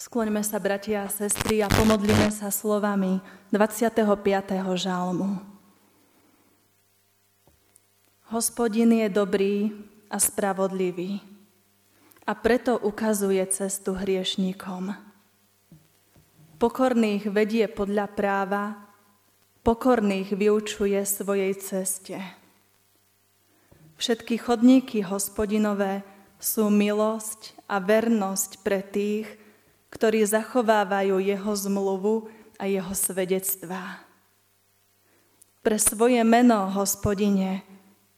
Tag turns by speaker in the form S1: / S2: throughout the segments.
S1: Skloňme sa, bratia a sestry, a pomodlíme sa slovami 25. žalmu. Hospodin je dobrý a spravodlivý a preto ukazuje cestu hriešníkom. Pokorných vedie podľa práva, pokorných vyučuje svojej ceste. Všetky chodníky hospodinové sú milosť a vernosť pre tých, ktorí zachovávajú jeho zmluvu a jeho svedectvá. Pre svoje meno, hospodine,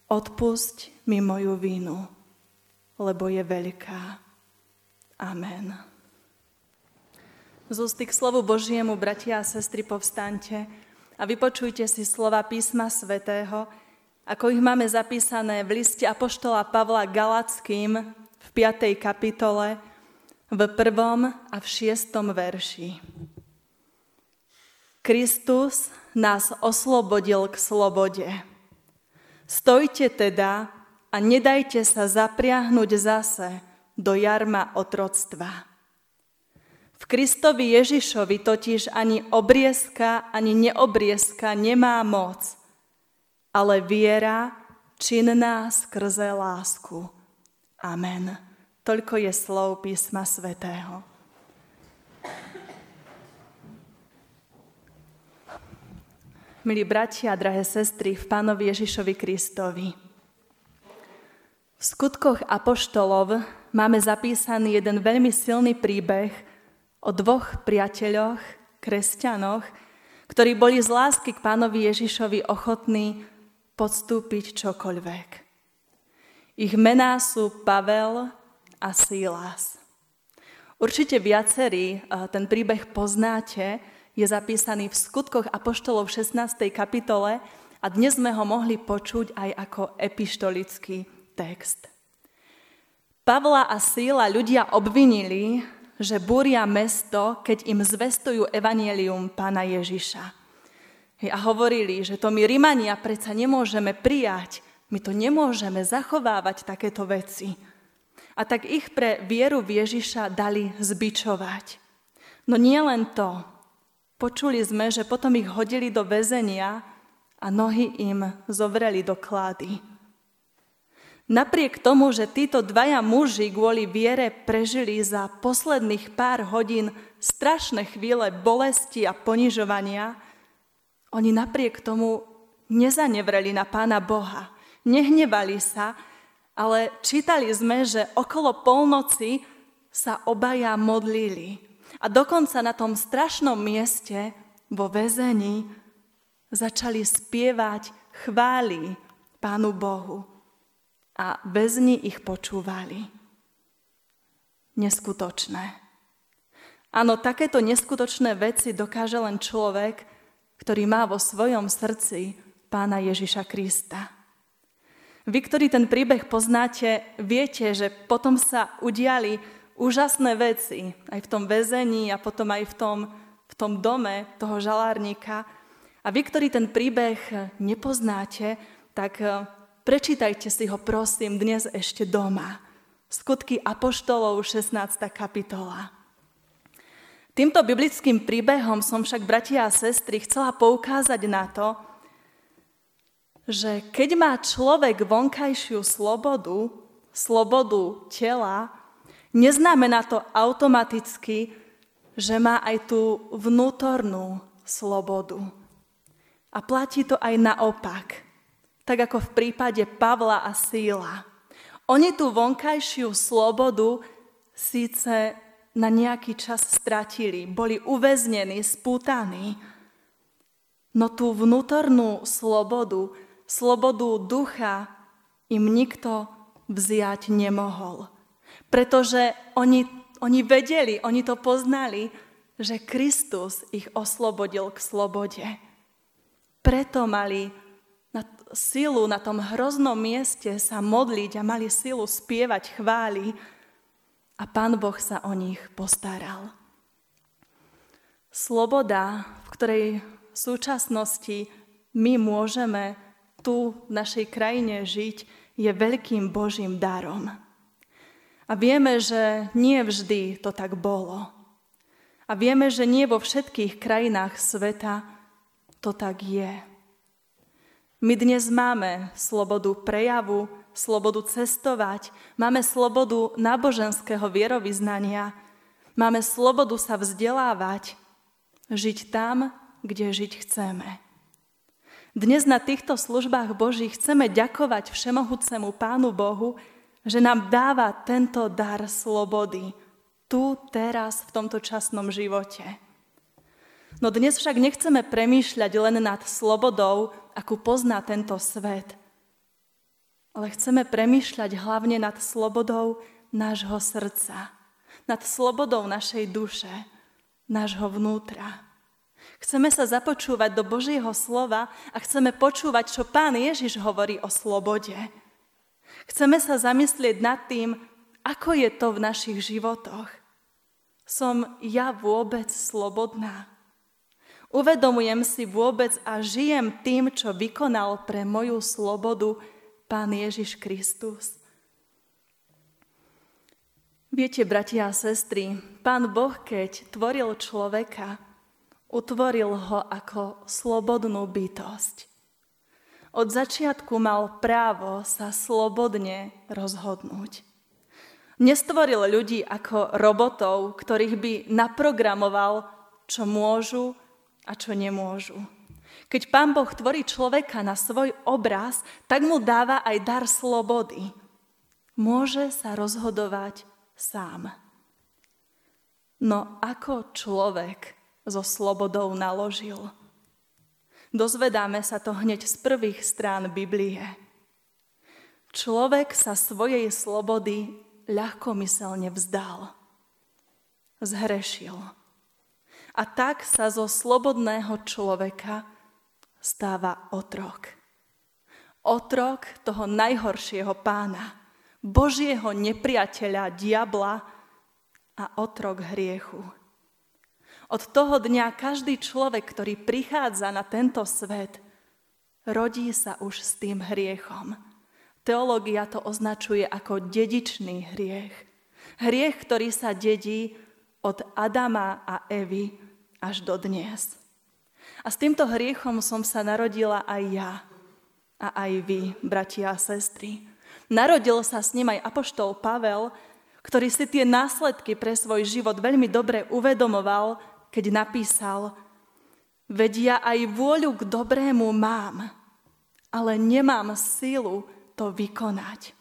S1: odpusť mi moju vinu, lebo je veľká. Amen. Z ústy k slovu Božiemu, bratia a sestry, povstante a vypočujte si slova písma svätého, ako ich máme zapísané v liste Apoštola Pavla Galackým v 5. kapitole, v prvom a v šiestom verši. Kristus nás oslobodil k slobode. Stojte teda a nedajte sa zapriahnuť zase do jarma otroctva. V Kristovi Ježišovi totiž ani obriezka, ani neobriezka nemá moc, ale viera činná skrze lásku. Amen. Toľko je slov písma svätého. Milí bratia a drahé sestry v Pánovi Ježišovi Kristovi. V skutkoch apoštolov máme zapísaný jeden veľmi silný príbeh o dvoch priateľoch, kresťanoch, ktorí boli z lásky k Pánovi Ježišovi ochotní podstúpiť čokoľvek. Ich mená sú Pavel a Sílas. Určite viacerí ten príbeh poznáte, je zapísaný v skutkoch Apoštolov v 16. kapitole a dnes sme ho mohli počuť aj ako epištolický text. Pavla a Síla ľudia obvinili, že búria mesto, keď im zvestujú evanielium pána Ježiša. A hovorili, že to my Rimania predsa nemôžeme prijať, my to nemôžeme zachovávať takéto veci. A tak ich pre vieru v Ježiša dali zbičovať. No nie len to. Počuli sme, že potom ich hodili do väzenia a nohy im zovreli do klády. Napriek tomu, že títo dvaja muži kvôli viere prežili za posledných pár hodín strašné chvíle bolesti a ponižovania, oni napriek tomu nezanevreli na Pána Boha, nehnevali sa, ale čítali sme, že okolo polnoci sa obaja modlili. A dokonca na tom strašnom mieste vo väzení začali spievať chvály Pánu Bohu. A väzni ich počúvali. Neskutočné. Áno, takéto neskutočné veci dokáže len človek, ktorý má vo svojom srdci Pána Ježiša Krista. Vy, ktorí ten príbeh poznáte, viete, že potom sa udiali úžasné veci aj v tom väzení a potom aj v tom, v tom dome toho žalárnika. A vy, ktorí ten príbeh nepoznáte, tak eh, prečítajte si ho prosím dnes ešte doma. Skutky Apoštolov 16. kapitola. Týmto biblickým príbehom som však, bratia a sestry, chcela poukázať na to, že keď má človek vonkajšiu slobodu, slobodu tela, neznamená to automaticky, že má aj tú vnútornú slobodu. A platí to aj naopak, tak ako v prípade Pavla a Síla. Oni tú vonkajšiu slobodu síce na nejaký čas stratili, boli uväznení, spútaní, no tú vnútornú slobodu slobodu ducha im nikto vziať nemohol. Pretože oni, oni vedeli, oni to poznali, že Kristus ich oslobodil k slobode. Preto mali na silu na tom hroznom mieste sa modliť a mali silu spievať chvály a Pán Boh sa o nich postaral. Sloboda, v ktorej v súčasnosti my môžeme tu v našej krajine žiť, je veľkým Božím darom. A vieme, že nie vždy to tak bolo. A vieme, že nie vo všetkých krajinách sveta to tak je. My dnes máme slobodu prejavu, slobodu cestovať, máme slobodu náboženského vierovýznania, máme slobodu sa vzdelávať, žiť tam, kde žiť chceme. Dnes na týchto službách Božích chceme ďakovať Všemohúcemu Pánu Bohu, že nám dáva tento dar slobody tu, teraz, v tomto časnom živote. No dnes však nechceme premýšľať len nad slobodou, akú pozná tento svet, ale chceme premýšľať hlavne nad slobodou nášho srdca, nad slobodou našej duše, nášho vnútra. Chceme sa započúvať do Božieho slova a chceme počúvať, čo Pán Ježiš hovorí o slobode. Chceme sa zamyslieť nad tým, ako je to v našich životoch. Som ja vôbec slobodná? Uvedomujem si vôbec a žijem tým, čo vykonal pre moju slobodu Pán Ježiš Kristus. Viete, bratia a sestry, Pán Boh, keď tvoril človeka, utvoril ho ako slobodnú bytosť. Od začiatku mal právo sa slobodne rozhodnúť. Nestvoril ľudí ako robotov, ktorých by naprogramoval, čo môžu a čo nemôžu. Keď Pán Boh tvorí človeka na svoj obraz, tak mu dáva aj dar slobody. Môže sa rozhodovať sám. No ako človek so slobodou naložil? Dozvedáme sa to hneď z prvých strán Biblie. Človek sa svojej slobody ľahkomyselne vzdal. Zhrešil a tak sa zo slobodného človeka stáva otrok. Otrok toho najhoršieho pána, Božieho nepriateľa, diabla a otrok hriechu. Od toho dňa každý človek, ktorý prichádza na tento svet, rodí sa už s tým hriechom. Teológia to označuje ako dedičný hriech. Hriech, ktorý sa dedí od Adama a Evy až do dnes. A s týmto hriechom som sa narodila aj ja a aj vy, bratia a sestry. Narodil sa s ním aj apoštol Pavel, ktorý si tie následky pre svoj život veľmi dobre uvedomoval, keď napísal Vedia aj vôľu k dobrému mám, ale nemám sílu to vykonať.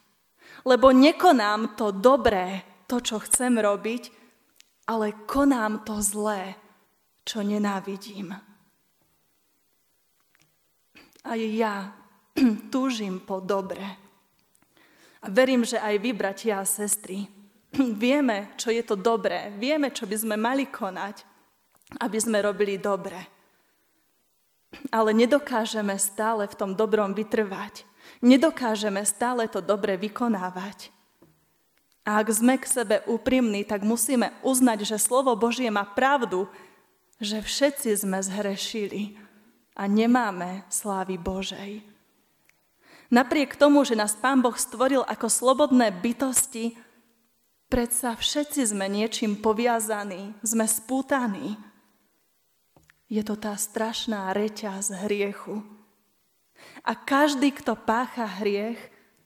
S1: Lebo nekonám to dobré, to, čo chcem robiť, ale konám to zlé, čo nenávidím. Aj ja túžim po dobre. A verím, že aj vy, bratia a sestry, vieme, čo je to dobré. Vieme, čo by sme mali konať, aby sme robili dobre. Ale nedokážeme stále v tom dobrom vytrvať. Nedokážeme stále to dobre vykonávať. A ak sme k sebe úprimní, tak musíme uznať, že slovo Božie má pravdu, že všetci sme zhrešili a nemáme slávy Božej. Napriek tomu, že nás Pán Boh stvoril ako slobodné bytosti, predsa všetci sme niečím poviazaní, sme spútaní. Je to tá strašná reťaz hriechu. A každý, kto pácha hriech,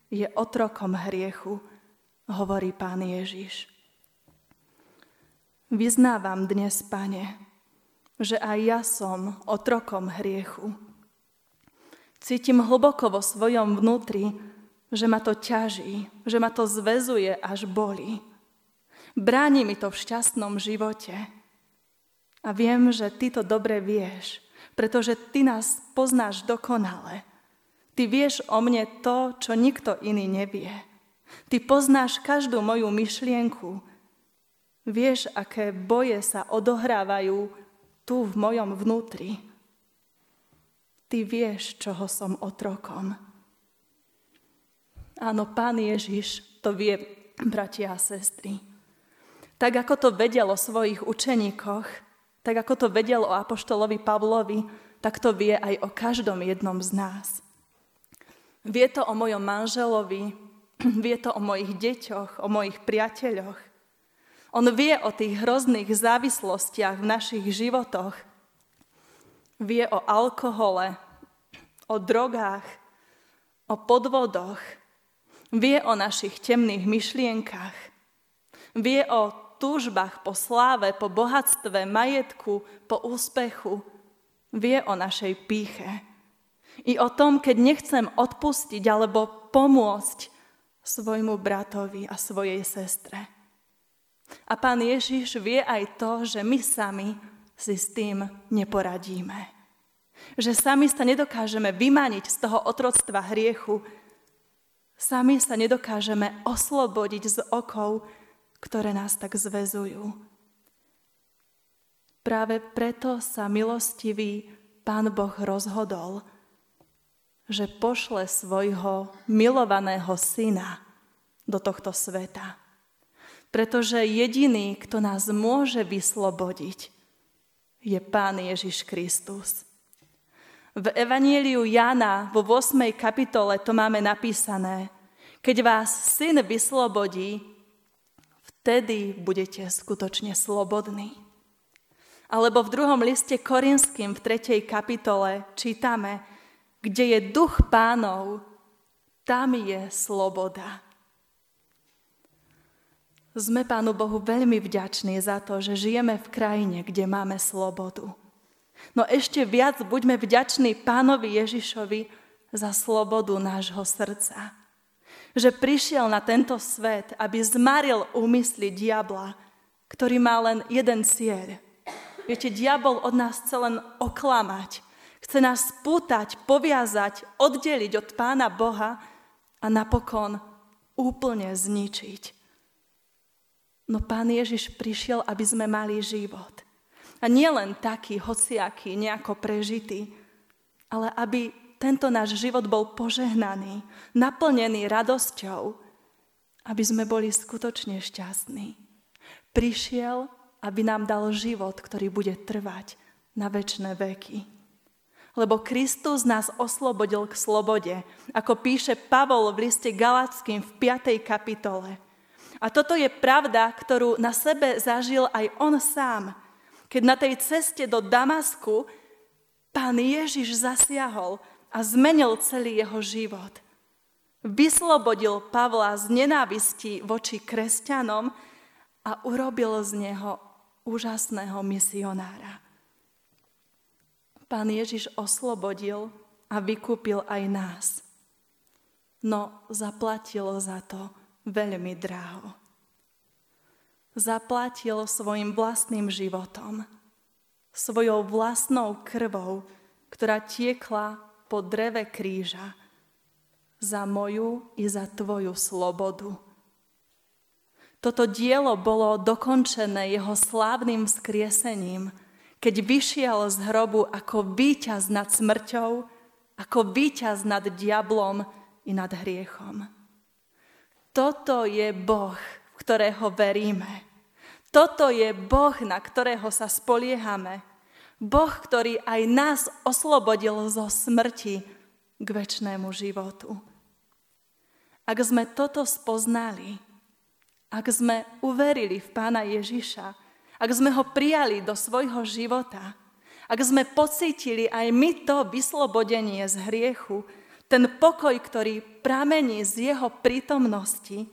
S1: je otrokom hriechu hovorí pán Ježiš. Vyznávam dnes, pane, že aj ja som otrokom hriechu. Cítim hlboko vo svojom vnútri, že ma to ťaží, že ma to zvezuje až boli. Bráni mi to v šťastnom živote. A viem, že ty to dobre vieš, pretože ty nás poznáš dokonale. Ty vieš o mne to, čo nikto iný nevie. Ty poznáš každú moju myšlienku. Vieš, aké boje sa odohrávajú tu v mojom vnútri. Ty vieš, čoho som otrokom. Áno, Pán Ježiš to vie, bratia a sestry. Tak ako to vedel o svojich učeníkoch, tak ako to vedel o apoštolovi Pavlovi, tak to vie aj o každom jednom z nás. Vie to o mojom manželovi, Vie to o mojich deťoch, o mojich priateľoch, On vie o tých hrozných závislostiach v našich životoch. Vie o alkohole, o drogách, o podvodoch. Vie o našich temných myšlienkach. Vie o túžbách po sláve, po bohatstve, majetku, po úspechu. Vie o našej píche. I o tom, keď nechcem odpustiť alebo pomôcť svojmu bratovi a svojej sestre. A pán Ježiš vie aj to, že my sami si s tým neporadíme. Že sami sa nedokážeme vymaniť z toho otroctva hriechu, sami sa nedokážeme oslobodiť z okov, ktoré nás tak zvezujú. Práve preto sa milostivý Pán Boh rozhodol, že pošle svojho milovaného syna do tohto sveta pretože jediný, kto nás môže vyslobodiť, je Pán Ježiš Kristus. V Evanieliu Jana vo 8. kapitole to máme napísané. Keď vás syn vyslobodí, vtedy budete skutočne slobodní. Alebo v druhom liste Korinským v 3. kapitole čítame, kde je duch pánov, tam je sloboda. Sme Pánu Bohu veľmi vďační za to, že žijeme v krajine, kde máme slobodu. No ešte viac buďme vďační Pánovi Ježišovi za slobodu nášho srdca. Že prišiel na tento svet, aby zmaril úmysly diabla, ktorý má len jeden cieľ. Viete, diabol od nás chce len oklamať. Chce nás spútať, poviazať, oddeliť od Pána Boha a napokon úplne zničiť. No pán Ježiš prišiel, aby sme mali život. A nie len taký, hociaký, nejako prežitý, ale aby tento náš život bol požehnaný, naplnený radosťou, aby sme boli skutočne šťastní. Prišiel, aby nám dal život, ktorý bude trvať na väčšie veky. Lebo Kristus nás oslobodil k slobode, ako píše Pavol v liste Galackým v 5. kapitole – a toto je pravda, ktorú na sebe zažil aj on sám. Keď na tej ceste do Damasku pán Ježiš zasiahol a zmenil celý jeho život. Vyslobodil Pavla z nenávisti voči kresťanom a urobil z neho úžasného misionára. Pán Ježiš oslobodil a vykúpil aj nás. No zaplatilo za to veľmi dráho. Zaplatil svojim vlastným životom, svojou vlastnou krvou, ktorá tiekla po dreve kríža za moju i za tvoju slobodu. Toto dielo bolo dokončené jeho slávnym skriesením, keď vyšiel z hrobu ako víťaz nad smrťou, ako víťaz nad diablom i nad hriechom. Toto je Boh, v ktorého veríme. Toto je Boh, na ktorého sa spoliehame. Boh, ktorý aj nás oslobodil zo smrti k väčšnému životu. Ak sme toto spoznali, ak sme uverili v Pána Ježiša, ak sme ho prijali do svojho života, ak sme pocítili aj my to vyslobodenie z hriechu, ten pokoj, ktorý pramení z jeho prítomnosti,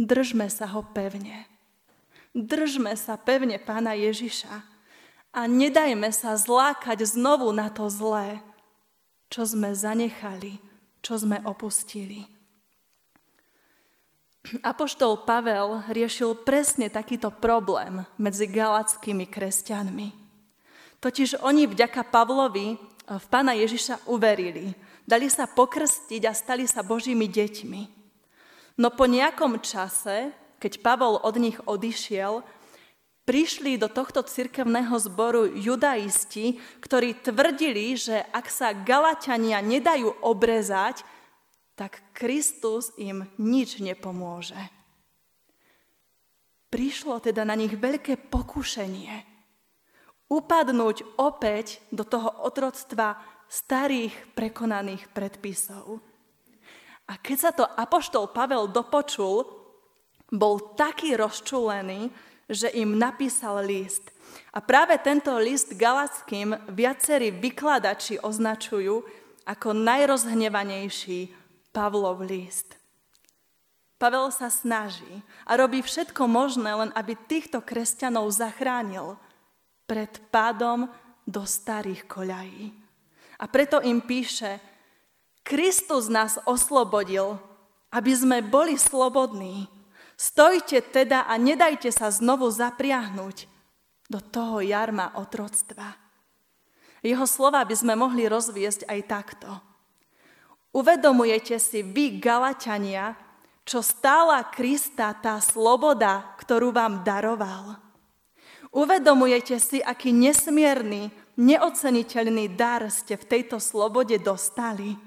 S1: držme sa ho pevne. Držme sa pevne pána Ježiša a nedajme sa zlákať znovu na to zlé, čo sme zanechali, čo sme opustili. Apoštol Pavel riešil presne takýto problém medzi galackými kresťanmi. Totiž oni vďaka Pavlovi v pána Ježiša uverili. Dali sa pokrstiť a stali sa Božími deťmi. No po nejakom čase, keď Pavol od nich odišiel, prišli do tohto cirkevného zboru judaisti, ktorí tvrdili, že ak sa Galaťania nedajú obrezať, tak Kristus im nič nepomôže. Prišlo teda na nich veľké pokušenie – upadnúť opäť do toho otroctva starých prekonaných predpisov. A keď sa to apoštol Pavel dopočul, bol taký rozčulený, že im napísal list. A práve tento list galackým viacerí vykladači označujú ako najrozhnevanejší Pavlov list. Pavel sa snaží a robí všetko možné, len aby týchto kresťanov zachránil pred pádom do starých koľají. A preto im píše, Kristus nás oslobodil, aby sme boli slobodní. Stojte teda a nedajte sa znovu zapriahnuť do toho jarma otroctva. Jeho slova by sme mohli rozviesť aj takto. Uvedomujete si vy, Galaťania, čo stála Krista tá sloboda, ktorú vám daroval? Uvedomujete si, aký nesmierny, neoceniteľný dar ste v tejto slobode dostali?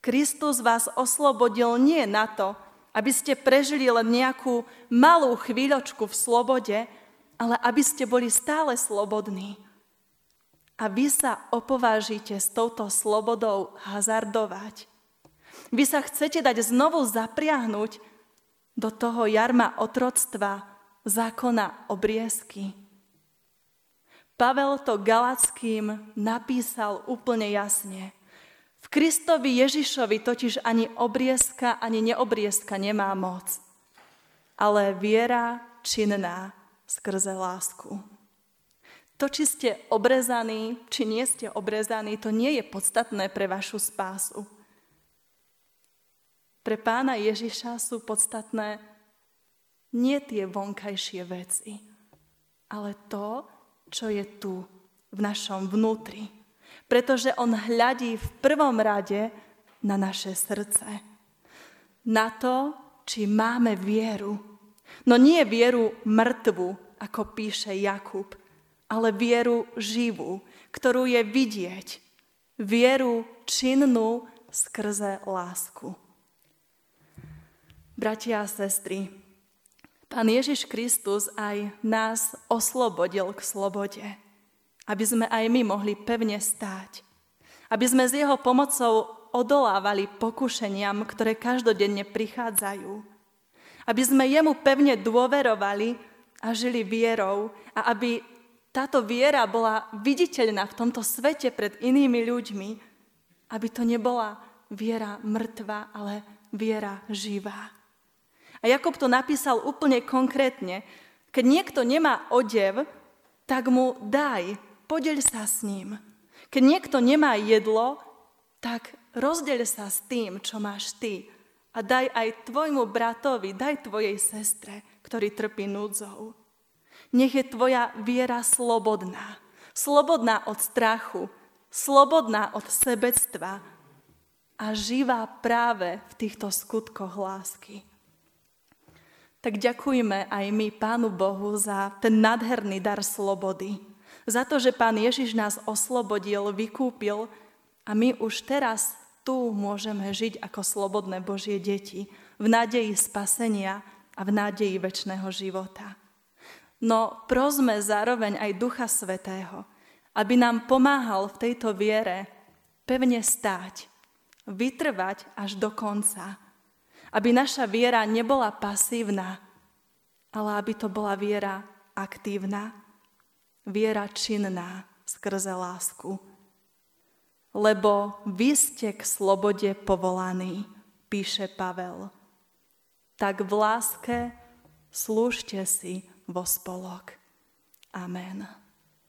S1: Kristus vás oslobodil nie na to, aby ste prežili len nejakú malú chvíľočku v slobode, ale aby ste boli stále slobodní. A vy sa opovážite s touto slobodou hazardovať. Vy sa chcete dať znovu zapriahnuť do toho jarma otroctva zákona obriezky. Pavel to Galackým napísal úplne jasne. V Kristovi Ježišovi totiž ani obriezka, ani neobriezka nemá moc, ale viera činná skrze lásku. To, či ste obrezaní, či nie ste obrezaní, to nie je podstatné pre vašu spásu. Pre pána Ježiša sú podstatné nie tie vonkajšie veci, ale to, čo je tu, v našom vnútri pretože on hľadí v prvom rade na naše srdce. Na to, či máme vieru. No nie vieru mŕtvu, ako píše Jakub, ale vieru živú, ktorú je vidieť. Vieru činnú skrze lásku. Bratia a sestry, Pán Ježiš Kristus aj nás oslobodil k slobode aby sme aj my mohli pevne stáť. Aby sme s jeho pomocou odolávali pokušeniam, ktoré každodenne prichádzajú. Aby sme jemu pevne dôverovali a žili vierou a aby táto viera bola viditeľná v tomto svete pred inými ľuďmi, aby to nebola viera mŕtva, ale viera živá. A Jakob to napísal úplne konkrétne. Keď niekto nemá odev, tak mu daj podeľ sa s ním. Keď niekto nemá jedlo, tak rozdeľ sa s tým, čo máš ty. A daj aj tvojmu bratovi, daj tvojej sestre, ktorý trpí núdzou. Nech je tvoja viera slobodná. Slobodná od strachu, slobodná od sebectva a živá práve v týchto skutkoch lásky. Tak ďakujme aj my Pánu Bohu za ten nádherný dar slobody, za to, že Pán Ježiš nás oslobodil, vykúpil a my už teraz tu môžeme žiť ako slobodné Božie deti v nádeji spasenia a v nádeji väčšného života. No prosme zároveň aj Ducha Svetého, aby nám pomáhal v tejto viere pevne stáť, vytrvať až do konca. Aby naša viera nebola pasívna, ale aby to bola viera aktívna viera činná skrze lásku. Lebo vy ste k slobode povolaní, píše Pavel. Tak v láske slúžte si vo spolok. Amen.